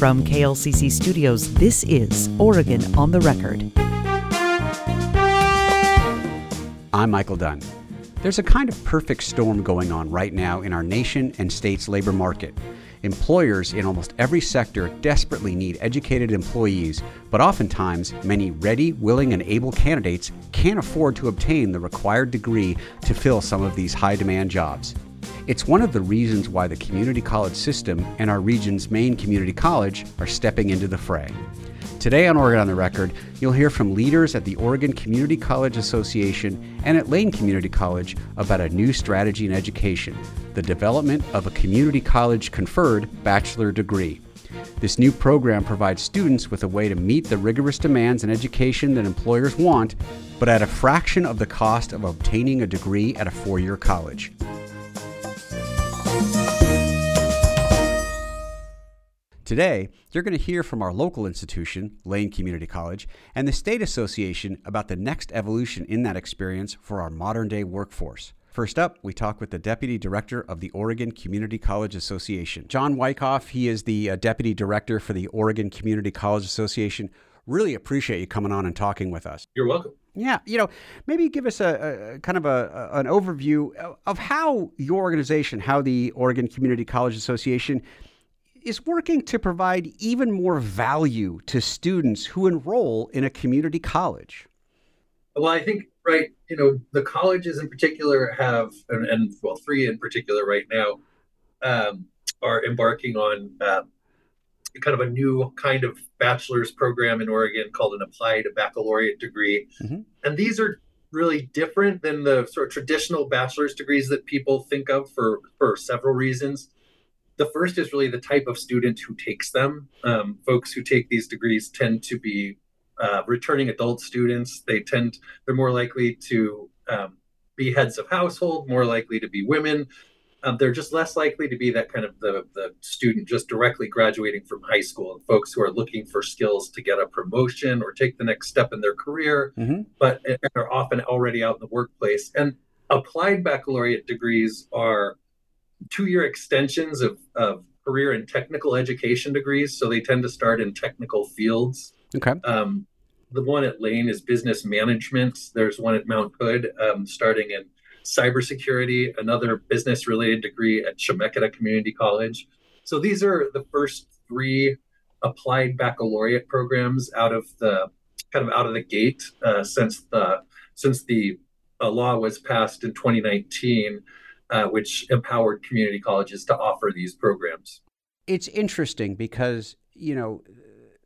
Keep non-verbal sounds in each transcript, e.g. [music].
From KLCC Studios, this is Oregon on the Record. I'm Michael Dunn. There's a kind of perfect storm going on right now in our nation and state's labor market. Employers in almost every sector desperately need educated employees, but oftentimes many ready, willing, and able candidates can't afford to obtain the required degree to fill some of these high demand jobs. It's one of the reasons why the community college system and our region's main community college are stepping into the fray. Today on Oregon on the Record, you'll hear from leaders at the Oregon Community College Association and at Lane Community College about a new strategy in education the development of a community college conferred bachelor degree. This new program provides students with a way to meet the rigorous demands in education that employers want, but at a fraction of the cost of obtaining a degree at a four year college. Today, you're going to hear from our local institution, Lane Community College, and the State Association about the next evolution in that experience for our modern day workforce. First up, we talk with the Deputy Director of the Oregon Community College Association, John Wycoff. He is the uh, Deputy Director for the Oregon Community College Association. Really appreciate you coming on and talking with us. You're welcome. Yeah, you know, maybe give us a, a kind of a, an overview of how your organization, how the Oregon Community College Association is working to provide even more value to students who enroll in a community college. Well, I think right, you know, the colleges in particular have, and, and well, three in particular right now, um, are embarking on uh, kind of a new kind of bachelor's program in Oregon called an applied baccalaureate degree, mm-hmm. and these are really different than the sort of traditional bachelor's degrees that people think of for for several reasons. The first is really the type of student who takes them. Um, folks who take these degrees tend to be uh, returning adult students. They tend they're more likely to um, be heads of household, more likely to be women. Um, they're just less likely to be that kind of the, the student just directly graduating from high school and folks who are looking for skills to get a promotion or take the next step in their career, mm-hmm. but are often already out in the workplace. And applied baccalaureate degrees are two year extensions of, of career and technical education degrees. So they tend to start in technical fields. Okay. Um, the one at Lane is business management. There's one at Mount Hood um, starting in cybersecurity, another business related degree at Chemeketa Community College. So these are the first three applied baccalaureate programs out of the kind of out of the gate uh, since the since the uh, law was passed in 2019 uh, which empowered community colleges to offer these programs. It's interesting because, you know,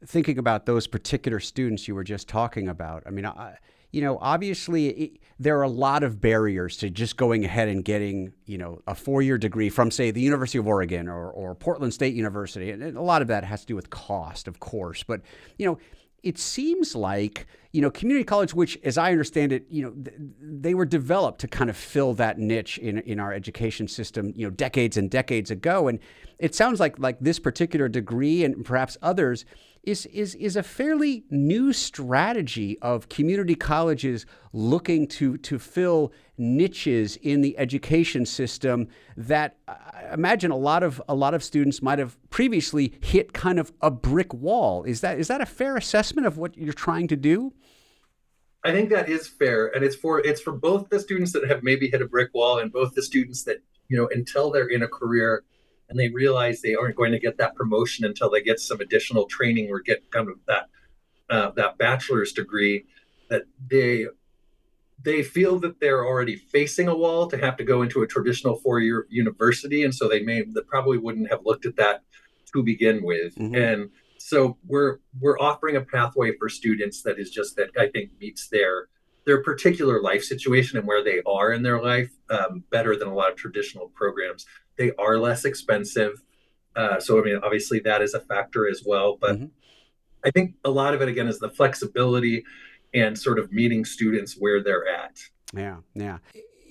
thinking about those particular students you were just talking about, I mean, I, you know, obviously it, there are a lot of barriers to just going ahead and getting, you know, a four-year degree from, say, the University of Oregon or, or Portland State University. And a lot of that has to do with cost, of course. But, you know, it seems like you know community college which as i understand it you know th- they were developed to kind of fill that niche in in our education system you know decades and decades ago and it sounds like like this particular degree and perhaps others is is is a fairly new strategy of community colleges looking to to fill niches in the education system that I imagine a lot of a lot of students might have previously hit kind of a brick wall. Is that is that a fair assessment of what you're trying to do? I think that is fair, and it's for it's for both the students that have maybe hit a brick wall and both the students that you know until they're in a career and they realize they aren't going to get that promotion until they get some additional training or get kind of that uh, that bachelor's degree that they they feel that they're already facing a wall to have to go into a traditional four-year university and so they may they probably wouldn't have looked at that to begin with mm-hmm. and so we're we're offering a pathway for students that is just that i think meets their their particular life situation and where they are in their life um, better than a lot of traditional programs they are less expensive. Uh, so, I mean, obviously that is a factor as well. But mm-hmm. I think a lot of it, again, is the flexibility and sort of meeting students where they're at. Yeah, yeah.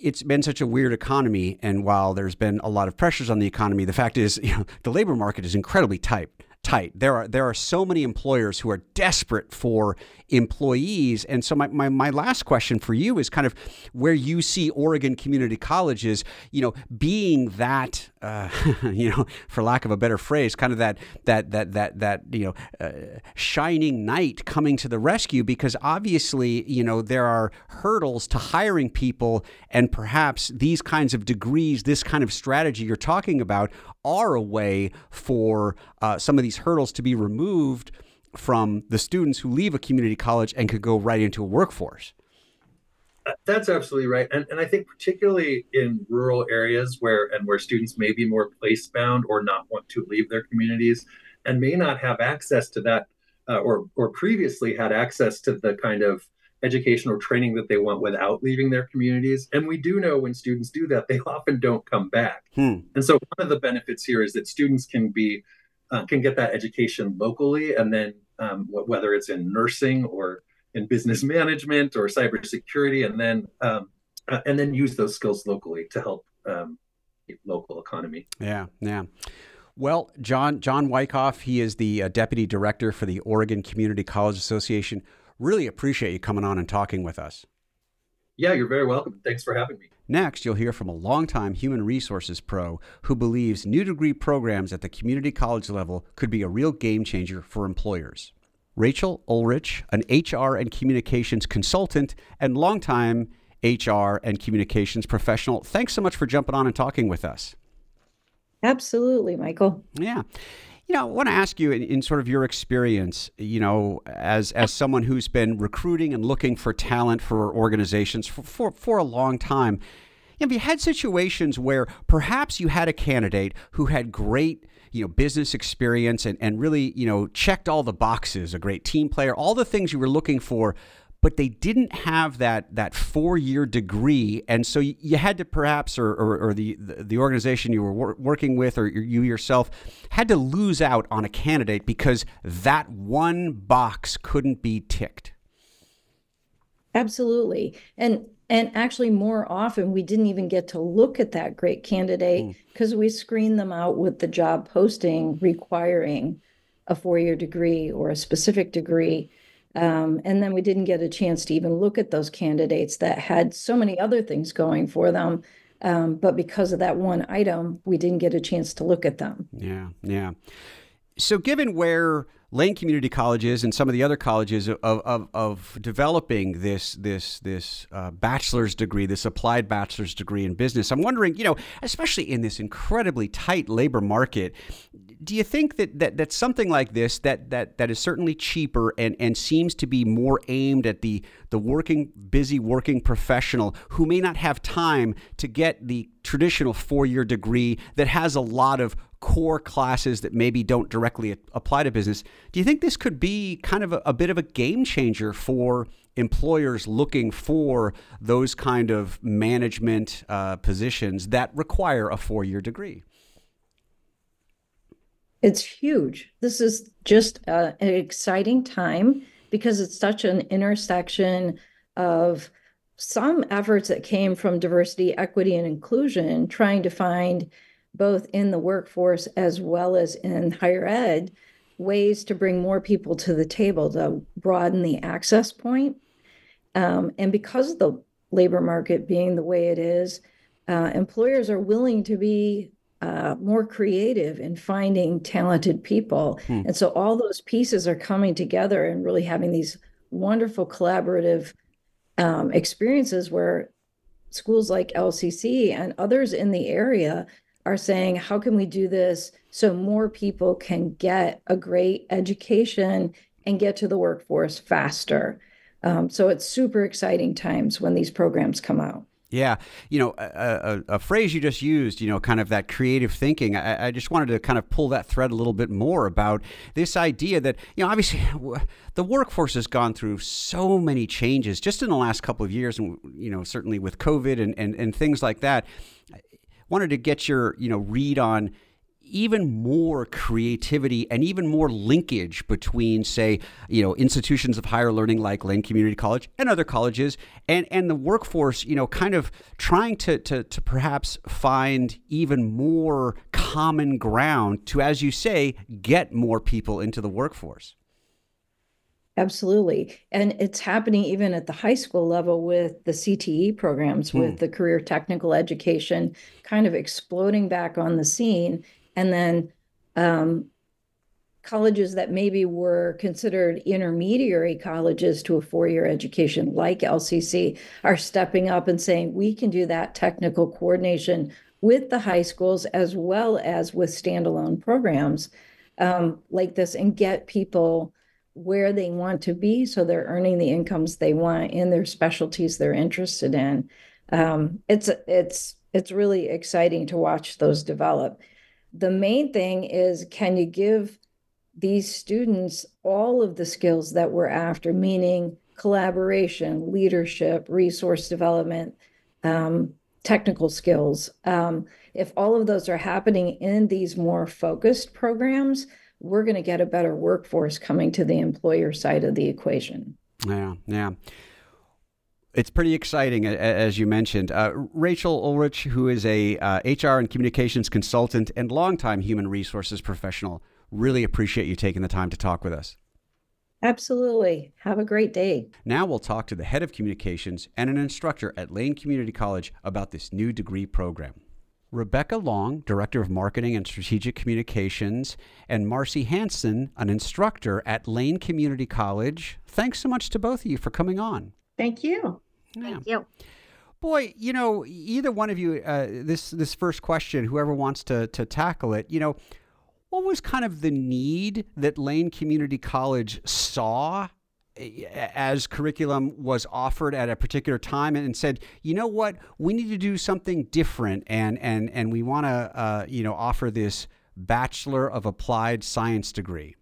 It's been such a weird economy, and while there's been a lot of pressures on the economy, the fact is, [laughs] you know, the labor market is incredibly tight tight. There are there are so many employers who are desperate for employees. And so my, my, my last question for you is kind of where you see Oregon Community Colleges, you know, being that, uh, [laughs] you know, for lack of a better phrase, kind of that that that that that you know, uh, shining knight coming to the rescue. Because obviously, you know, there are hurdles to hiring people, and perhaps these kinds of degrees, this kind of strategy you're talking about, are a way for uh, some of these hurdles to be removed from the students who leave a community college and could go right into a workforce. That's absolutely right, and and I think particularly in rural areas where and where students may be more place bound or not want to leave their communities, and may not have access to that, uh, or or previously had access to the kind of education or training that they want without leaving their communities. And we do know when students do that, they [laughs] often don't come back. Hmm. And so one of the benefits here is that students can be uh, can get that education locally, and then um, whether it's in nursing or in business [laughs] management or cybersecurity, and then um, uh, and then use those skills locally to help um, local economy. Yeah, yeah. Well, John John Wycoff, he is the uh, deputy director for the Oregon Community College Association. Really appreciate you coming on and talking with us. Yeah, you're very welcome. Thanks for having me. Next, you'll hear from a longtime human resources pro who believes new degree programs at the community college level could be a real game changer for employers. Rachel Ulrich, an HR and communications consultant and longtime HR and communications professional. Thanks so much for jumping on and talking with us. Absolutely, Michael. Yeah. You know, I want to ask you in, in, sort of your experience, you know, as as someone who's been recruiting and looking for talent for organizations for, for, for a long time. Have you had situations where perhaps you had a candidate who had great you know business experience and, and really you know checked all the boxes a great team player all the things you were looking for but they didn't have that that four year degree, and so you, had to perhaps, or, or, or the the organization you were wor- working with, or you yourself, had to lose out on a candidate because that one box couldn't be ticked. Absolutely, and and actually more often we didn't even get to look at that great candidate because mm. we screened them out with the job posting requiring a four year degree or a specific degree um, and then we didn't get a chance to even look at those candidates that had so many other things going for them. Um, but because of that one item, we didn't get a chance to look at them. Yeah, yeah. So, given where Lane Community Colleges and some of the other colleges of, of, of developing this this this uh, bachelor's degree, this applied bachelor's degree in business. I'm wondering, you know, especially in this incredibly tight labor market, do you think that, that that something like this that that that is certainly cheaper and and seems to be more aimed at the the working busy working professional who may not have time to get the traditional four year degree that has a lot of core classes that maybe don't directly apply to business. Do you think this could be kind of a, a bit of a game changer for employers looking for those kind of management uh, positions that require a four year degree? It's huge. This is just uh, an exciting time because it's such an intersection of some efforts that came from diversity, equity, and inclusion, trying to find both in the workforce as well as in higher ed, ways to bring more people to the table to broaden the access point. Um, and because of the labor market being the way it is, uh, employers are willing to be uh, more creative in finding talented people. Hmm. And so all those pieces are coming together and really having these wonderful collaborative um, experiences where schools like LCC and others in the area are saying, how can we do this so more people can get a great education and get to the workforce faster? Um, so it's super exciting times when these programs come out. Yeah, you know, a, a, a, phrase you just used, you know, kind of that creative thinking. I, I, just wanted to kind of pull that thread a little bit more about this idea that, you know, obviously [laughs] the workforce has gone through so many changes just in the last couple of years, and you know, certainly with COVID and and, and things like that I wanted to get your you know read on even more creativity and even more linkage between, say, you know, institutions of higher learning like Lane Community College and other colleges and, and the workforce, you know, kind of trying to, to, to perhaps find even more common ground to, as you say, get more people into the workforce. Absolutely. And it's happening even at the high school level with the CTE programs, hmm. with the career technical education kind of exploding back on the scene. And then um, colleges that maybe were considered intermediary colleges to a four year education, like LCC, are stepping up and saying, we can do that technical coordination with the high schools as well as with standalone programs um, like this and get people where they want to be so they're earning the incomes they want in their specialties they're interested in. Um, it's it's it's really exciting to watch those develop the main thing is can you give these students all of the skills that we're after meaning collaboration leadership resource development um, technical skills um, if all of those are happening in these more focused programs we're going to get a better workforce coming to the employer side of the equation. Yeah, yeah. It's pretty exciting, as you mentioned. Uh, Rachel Ulrich, who is a uh, HR and communications consultant and longtime human resources professional, really appreciate you taking the time to talk with us. Absolutely. Have a great day. Now we'll talk to the head of communications and an instructor at Lane Community College about this new degree program. Rebecca Long, Director of Marketing and Strategic Communications, and Marci Hansen, an instructor at Lane Community College. Thanks so much to both of you for coming on. Thank you. Yeah. Thank you. Boy, you know, either one of you, uh, this this first question, whoever wants to to tackle it, you know, what was kind of the need that Lane Community College saw as curriculum was offered at a particular time and said, you know what, we need to do something different, and and and we want to uh, you know offer this Bachelor of Applied Science degree.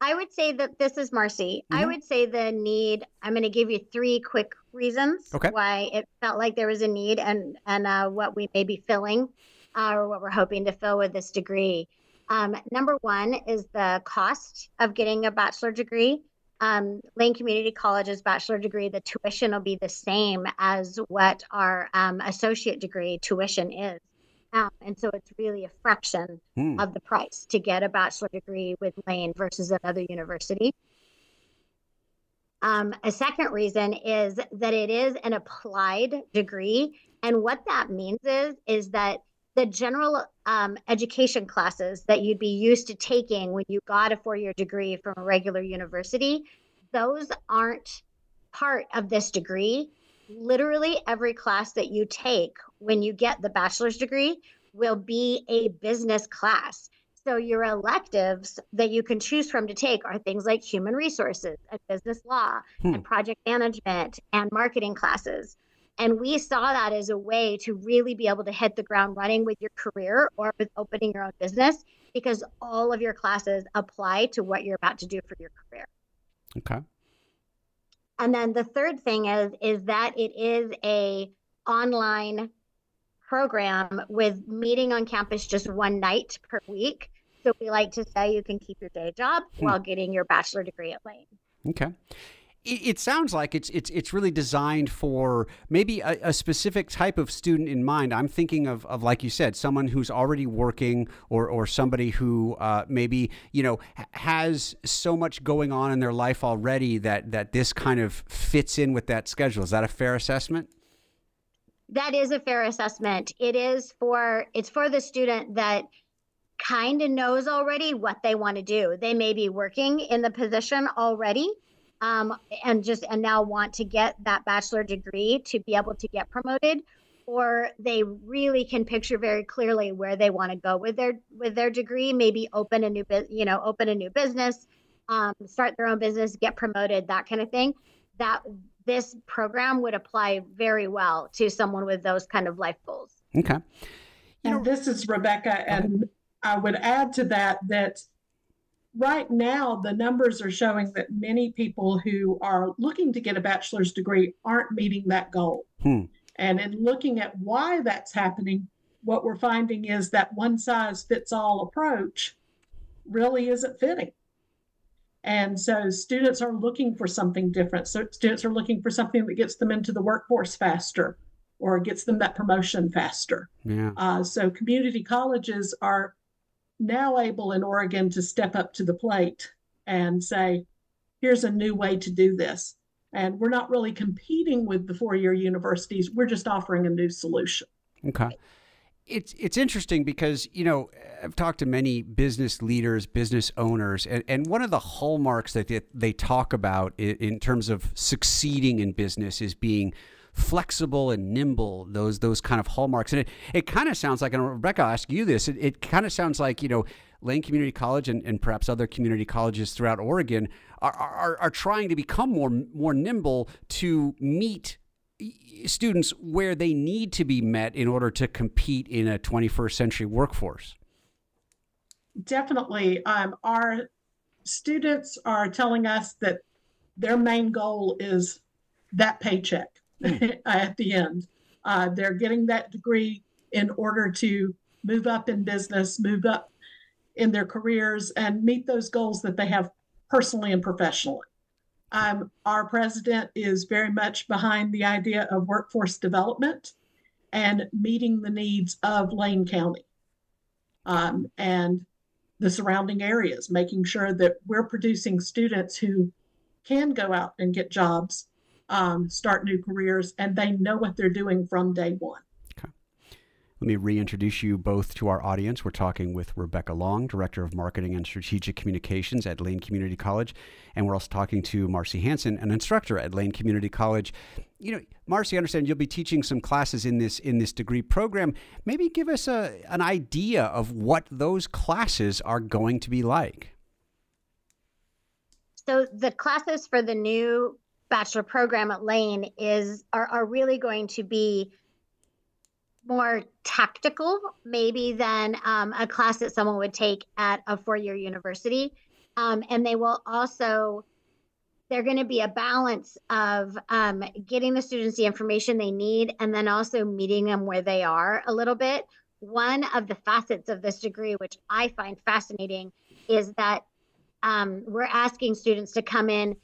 I would say that this is Marci. Mm-hmm. I would say the need. I'm going to give you three quick reasons okay. why it felt like there was a need, and and uh, what we may be filling, uh, or what we're hoping to fill with this degree. Um, number one is the cost of getting a bachelor degree um, Lane Community College's bachelor degree, the tuition will be the same as what our um, associate degree tuition is. Um, and so it's really a fraction mm. of the price to get a bachelor degree with Lane versus another university. Um, a second reason is that it is an applied degree. And what that means is, is that the general um, education classes that you'd be used to taking when you got a four year degree from a regular university, those aren't part of this degree. Literally, every class that you take when you get the bachelor's degree will be a business class. So, your electives that you can choose from to take are things like human resources and business law hmm. and project management and marketing classes. And we saw that as a way to really be able to hit the ground running with your career or with opening your own business because all of your classes apply to what you're about to do for your career. Okay. And then the third thing is is that it is a online program with meeting on campus just one night per week. So we like to say you can keep your day job hmm. while getting your bachelor degree at Lane. Okay it, sounds like it's it's it's really designed for maybe a, a, specific type of student in mind. I'm thinking of, of like you said, someone who's already working, or or somebody who uh, maybe you know has so much going on in their life already that that this kind of fits in with that schedule. Is that a fair assessment? That is a fair assessment. It is for it's for the student that kind of knows already what they want to do. They may be working in the position already um, and just and now want to get that bachelor degree to be able to get promoted or they really can picture very clearly where they want to go with their with their degree maybe open a new you know open a new business um, start their own business get promoted that kind of thing. That this program would apply very well to someone with those kind of life goals. Okay. You and know, this is rebecca and i would add to that that right now, the numbers are showing that many people who are looking to get a bachelor's degree aren't meeting that goal. Hmm. And in looking at why that's happening, what we're finding is that one size fits all approach really isn't fitting. And so students are looking for something different. So students are looking for something that gets them into the workforce faster or gets them that promotion faster. Yeah. Uh, so community colleges are now able in Oregon to step up to the plate and say, here's a new way to do this. And we're not really competing with the four year universities, we're just offering a new solution. Okay. It's it's interesting because you know I've talked to many business leaders, business owners, and, and one of the hallmarks that they, they talk about in, in terms of succeeding in business is being flexible and nimble those those kind of hallmarks. And it, it kind of sounds like and rebecca i'll ask you this it, it kind of sounds like you know lane community college and, and perhaps other community colleges throughout oregon are, are, are trying to become more more nimble to meet students where they need to be met in order to compete in a 21st century workforce. Definitely. Um, our students are telling us that their main goal is that paycheck. [laughs] at the end. Uh, they're getting that degree in order to move up in business, move up in their careers, and meet those goals that they have personally and professionally. Um, our president is very much behind the idea of workforce development and meeting the needs of Lane County um, and the surrounding areas, making sure that we're producing students who can go out and get jobs um, start new careers, and they know what they're doing from day one. Okay. Let me reintroduce you both to our audience. We're talking with Rebecca Long, Director of Marketing and Strategic Communications at Lane Community College, and we're also talking to Marci Hansen, an instructor at Lane Community College. You know, Marci, I understand you'll be teaching some classes in this in this degree program. Maybe give us a an idea of what those classes are going to be like. So the classes for the new bachelor program at Lane is are, are really going to be more tactical, maybe than um, a class that someone would take at a four-year university. Um, and they will also they're going to be a balance of um, getting the students the information they need and then also meeting them where they are a little bit. One of the facets of this degree, which I find fascinating, is that um, we're asking students to come in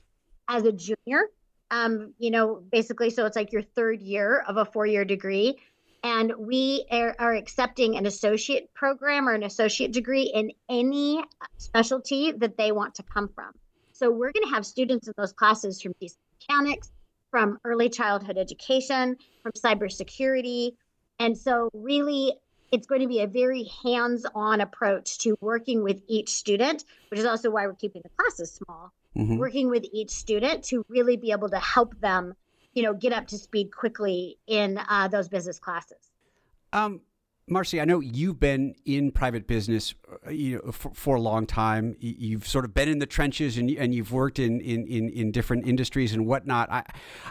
as a junior um, you know, basically, so it's like your third year of a four year degree. And we are, are, accepting an associate program or an associate degree in any specialty that they want to come from. So we're going to have students in those classes from mechanics, from early childhood education, from cybersecurity. And so, really, it's going to be a very hands on approach to working with each student, which is also why we're keeping the classes small mm-hmm. working with each student to really be able to help them, you know, get up to speed quickly in uh, those business classes. Um, Marci, I know you've been in private business, uh, you know, for, for, a long time. You've sort of been in the trenches, and, and you've worked in, in, in, in, different industries and whatnot. I,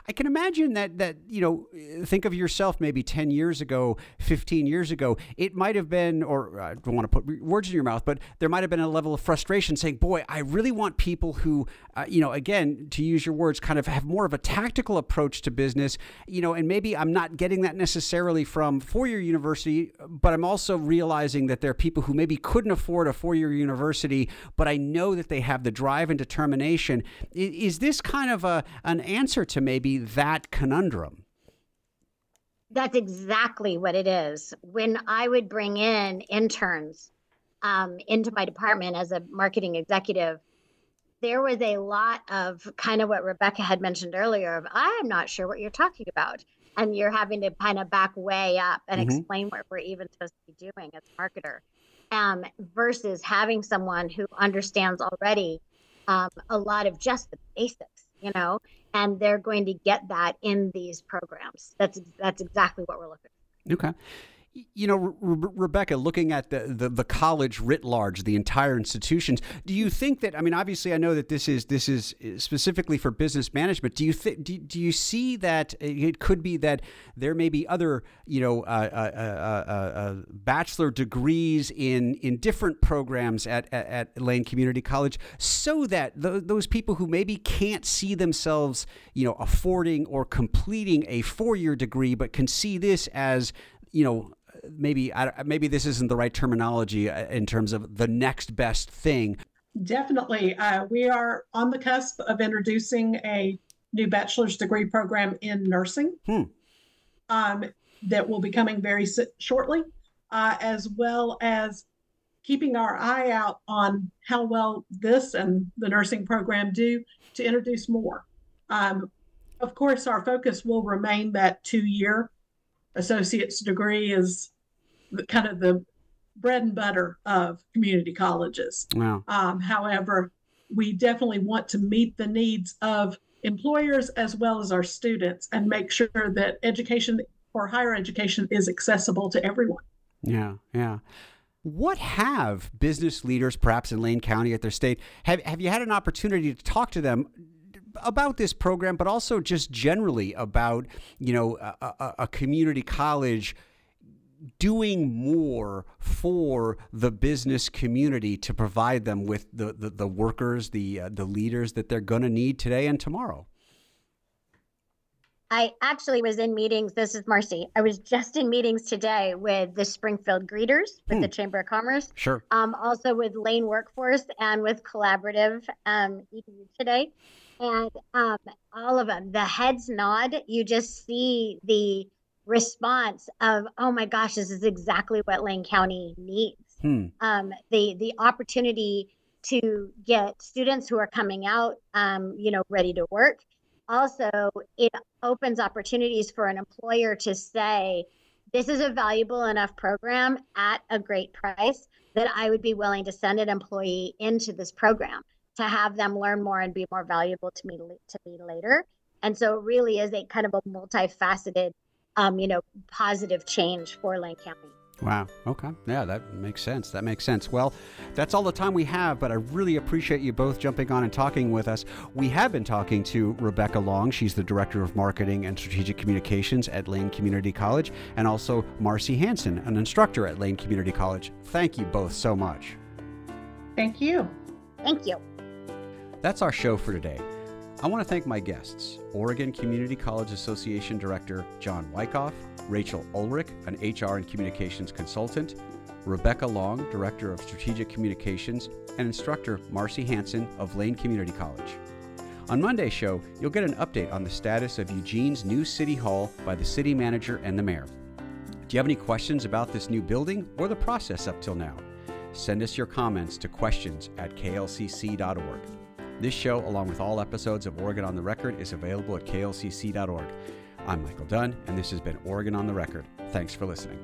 I can imagine that that you know, think of yourself maybe ten years ago, fifteen years ago. It might have been, or I don't want to put words in your mouth, but there might have been a level of frustration, saying, "Boy, I really want people who, uh, you know, again, to use your words, kind of have more of a tactical approach to business, you know, and maybe I'm not getting that necessarily from four-year university." But I'm also realizing that there are people who maybe couldn't afford a four year university, but I know that they have the drive and determination. Is this kind of a, an answer to maybe that conundrum? That's exactly what it is. When I would bring in interns um, into my department as a marketing executive, there was a lot of kind of what Rebecca had mentioned earlier of I'm not sure what you're talking about and you're having to kind of back way up and mm-hmm. explain what we're even supposed to be doing as a marketer um, versus having someone who understands already um, a lot of just the basics you know and they're going to get that in these programs. That's that's exactly what we're looking for. Okay you know, Re- Rebecca, looking at the, the, the college writ large, the entire institutions, do you think that? I mean, obviously, I know that this is this is specifically for business management. Do you think? Do, do you see that it could be that there may be other, you know, uh, uh, uh, uh bachelor degrees in in different programs at at, at Lane Community College, so that th- those people who maybe can't see themselves, you know, affording or completing a four year degree, but can see this as you know maybe maybe this isn't the right terminology uh, in terms of the next best thing. Definitely, uh, we are on the cusp of introducing a new bachelor's degree program in nursing hmm. um, that will be coming very shortly, uh, as well as keeping our eye out on how well this and the nursing program do to introduce more. Um, of course, our focus will remain that two year associate's degree is kind of the bread and butter of community colleges. Wow. Um, however, we definitely want to meet the needs of employers as well as our students and make sure that education or higher education is accessible to everyone. Yeah, yeah. What have business leaders, perhaps in Lane County at their state, have, have you had an opportunity to talk to them about this program, but also just generally about, you know, a, a, a community college doing more for the business community to provide them with the, the, the workers, the, uh, the leaders that they're going to need today and tomorrow? I actually was in meetings. This is Marci. I was just in meetings today with the Springfield Greeters, with hmm. the Chamber of Commerce. Sure. Um, also with Lane Workforce and with Collaborative um, EDU today. And um, all of them, the heads nod. You just see the response of, oh my gosh, this is exactly what Lane County needs. Hmm. Um, the the opportunity to get students who are coming out, um, you know, ready to work also it opens opportunities for an employer to say this is a valuable enough program at a great price that I would be willing to send an employee into this program to have them learn more and be more valuable to me to me later. And so it really is a kind of a multifaceted, um, you know, positive change for Lane County. Wow. Okay. Yeah, that makes sense. That makes sense. Well, that's all the time we have, but I really appreciate you both jumping on and talking with us. We have been talking to Rebecca Long. She's the Director of Marketing and Strategic Communications at Lane Community College, and also Marci Hansen, an instructor at Lane Community College. Thank you both so much. Thank you. Thank you. That's our show for today. I want to thank my guests Oregon Community College Association Director John Wycoff, Rachel Ulrich, an HR and communications consultant, Rebecca Long, Director of Strategic Communications, and instructor Marci Hansen of Lane Community College. On Monday's show, you'll get an update on the status of Eugene's new City Hall by the city manager and the mayor. Do you have any questions about this new building or the process up till now? Send us your comments to questions at klcc.org. This show, along with all episodes of Oregon on the Record, is available at klcc.org. I'm Michael Dunn, and this has been Oregon on the Record. Thanks for listening.